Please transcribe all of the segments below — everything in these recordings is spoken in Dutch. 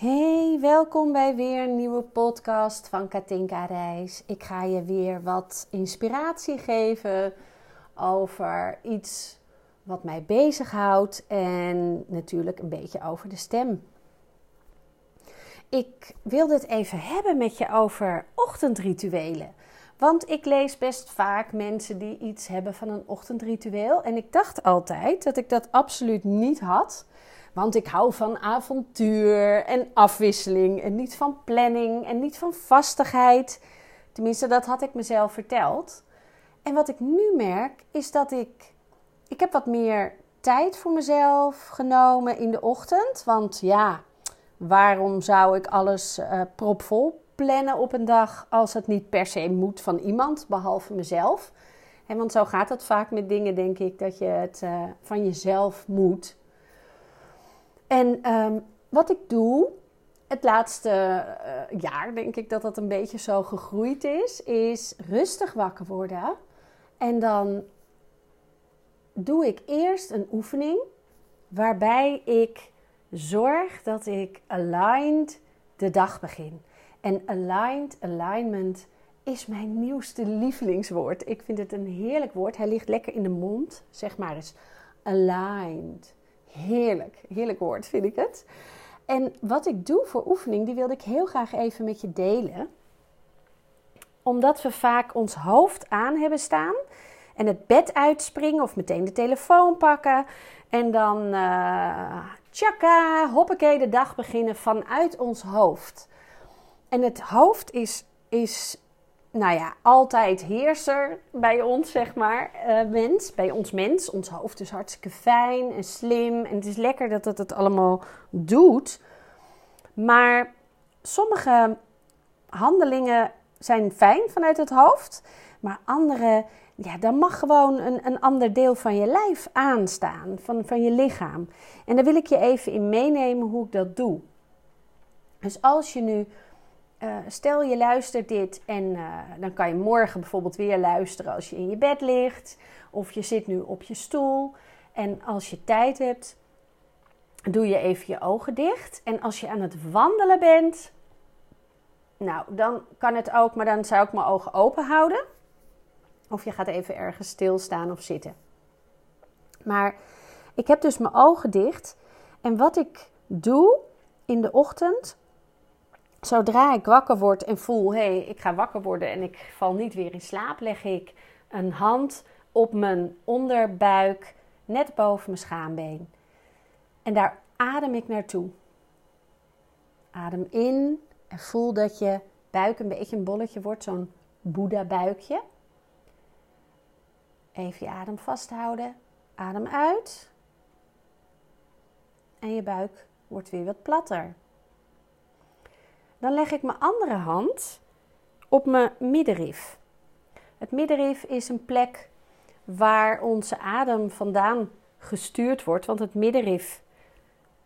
Hey, welkom bij weer een nieuwe podcast van Katinka Reis. Ik ga je weer wat inspiratie geven over iets wat mij bezighoudt en natuurlijk een beetje over de stem. Ik wilde het even hebben met je over ochtendrituelen. Want ik lees best vaak mensen die iets hebben van een ochtendritueel. En ik dacht altijd dat ik dat absoluut niet had. Want ik hou van avontuur en afwisseling en niet van planning en niet van vastigheid. Tenminste, dat had ik mezelf verteld. En wat ik nu merk is dat ik. Ik heb wat meer tijd voor mezelf genomen in de ochtend. Want ja, waarom zou ik alles uh, propvol plannen op een dag als het niet per se moet van iemand, behalve mezelf? En want zo gaat het vaak met dingen, denk ik, dat je het uh, van jezelf moet. En um, wat ik doe, het laatste uh, jaar denk ik dat dat een beetje zo gegroeid is, is rustig wakker worden. En dan doe ik eerst een oefening waarbij ik zorg dat ik aligned de dag begin. En aligned, alignment is mijn nieuwste lievelingswoord. Ik vind het een heerlijk woord. Hij ligt lekker in de mond. Zeg maar eens aligned. Heerlijk, heerlijk woord vind ik het. En wat ik doe voor oefening, die wilde ik heel graag even met je delen. Omdat we vaak ons hoofd aan hebben staan en het bed uitspringen of meteen de telefoon pakken. En dan uh, tjaka, hoppakee, de dag beginnen vanuit ons hoofd. En het hoofd is, is nou ja, altijd heerser bij ons, zeg maar, uh, mens. Bij ons mens. Ons hoofd is hartstikke fijn en slim. En het is lekker dat het het allemaal doet. Maar sommige handelingen zijn fijn vanuit het hoofd. Maar andere, ja, dan mag gewoon een, een ander deel van je lijf aanstaan. Van, van je lichaam. En daar wil ik je even in meenemen hoe ik dat doe. Dus als je nu uh, stel je luistert dit en uh, dan kan je morgen bijvoorbeeld weer luisteren als je in je bed ligt of je zit nu op je stoel. En als je tijd hebt, doe je even je ogen dicht. En als je aan het wandelen bent, nou dan kan het ook, maar dan zou ik mijn ogen open houden. Of je gaat even ergens stilstaan of zitten. Maar ik heb dus mijn ogen dicht. En wat ik doe in de ochtend, zodra ik wakker word en voel, hé, hey, ik ga wakker worden en ik val niet weer in slaap, leg ik een hand op mijn onderbuik, net boven mijn schaambeen. En daar adem ik naartoe. Adem in en voel dat je buik een beetje een bolletje wordt, zo'n Boeddha-buikje. Even je adem vasthouden. Adem uit. En je buik wordt weer wat platter. Dan leg ik mijn andere hand op mijn middenrif. Het middenrif is een plek waar onze adem vandaan gestuurd wordt, want het middenrif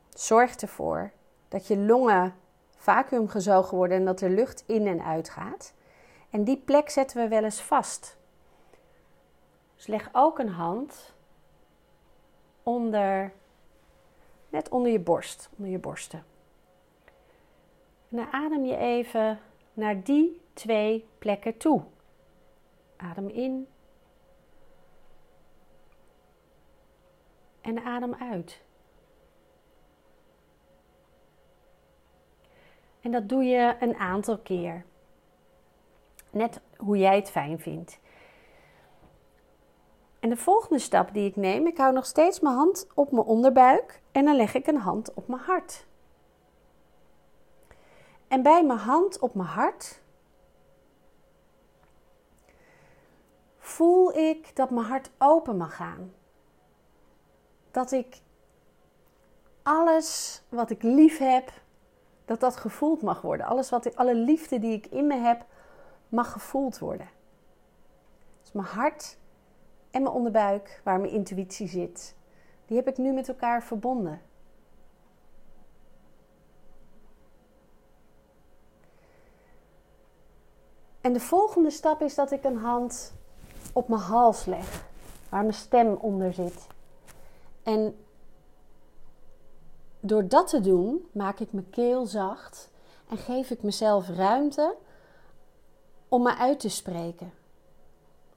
zorgt ervoor dat je longen vacuümgezogen worden en dat er lucht in en uit gaat. En die plek zetten we wel eens vast. Dus leg ook een hand onder, net onder je borst, onder je borsten. Dan adem je even naar die twee plekken toe. Adem in. En adem uit. En dat doe je een aantal keer. Net hoe jij het fijn vindt. En de volgende stap die ik neem, ik hou nog steeds mijn hand op mijn onderbuik en dan leg ik een hand op mijn hart. En bij mijn hand op mijn hart voel ik dat mijn hart open mag gaan. Dat ik alles wat ik lief heb, dat dat gevoeld mag worden. Alles wat ik, alle liefde die ik in me heb, mag gevoeld worden. Dus mijn hart en mijn onderbuik, waar mijn intuïtie zit, die heb ik nu met elkaar verbonden. En de volgende stap is dat ik een hand op mijn hals leg, waar mijn stem onder zit. En door dat te doen, maak ik mijn keel zacht en geef ik mezelf ruimte om me uit te spreken.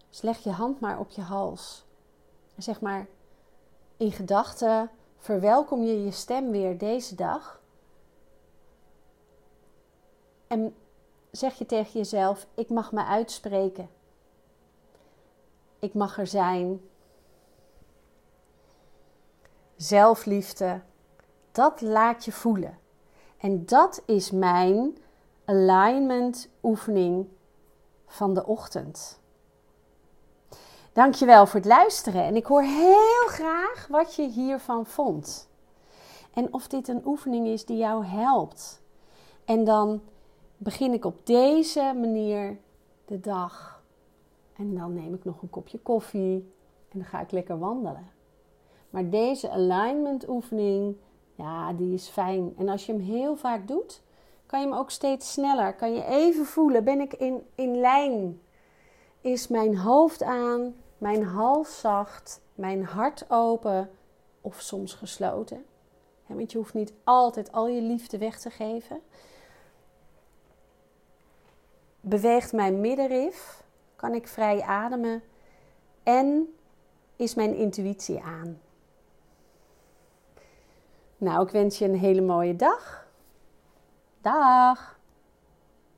Dus leg je hand maar op je hals. En zeg maar in gedachten: verwelkom je je stem weer deze dag. En zeg je tegen jezelf: ik mag me uitspreken. Ik mag er zijn. Zelfliefde, dat laat je voelen. En dat is mijn alignment oefening van de ochtend. Dankjewel voor het luisteren en ik hoor heel graag wat je hiervan vond. En of dit een oefening is die jou helpt. En dan begin ik op deze manier de dag. En dan neem ik nog een kopje koffie en dan ga ik lekker wandelen. Maar deze alignment oefening, ja, die is fijn. En als je hem heel vaak doet, kan je hem ook steeds sneller. Kan je even voelen, ben ik in, in lijn? Is mijn hoofd aan, mijn hals zacht, mijn hart open of soms gesloten? want je hoeft niet altijd al je liefde weg te geven. Beweegt mijn middenrif? Kan ik vrij ademen? En is mijn intuïtie aan? Nou, ik wens je een hele mooie dag. Dag!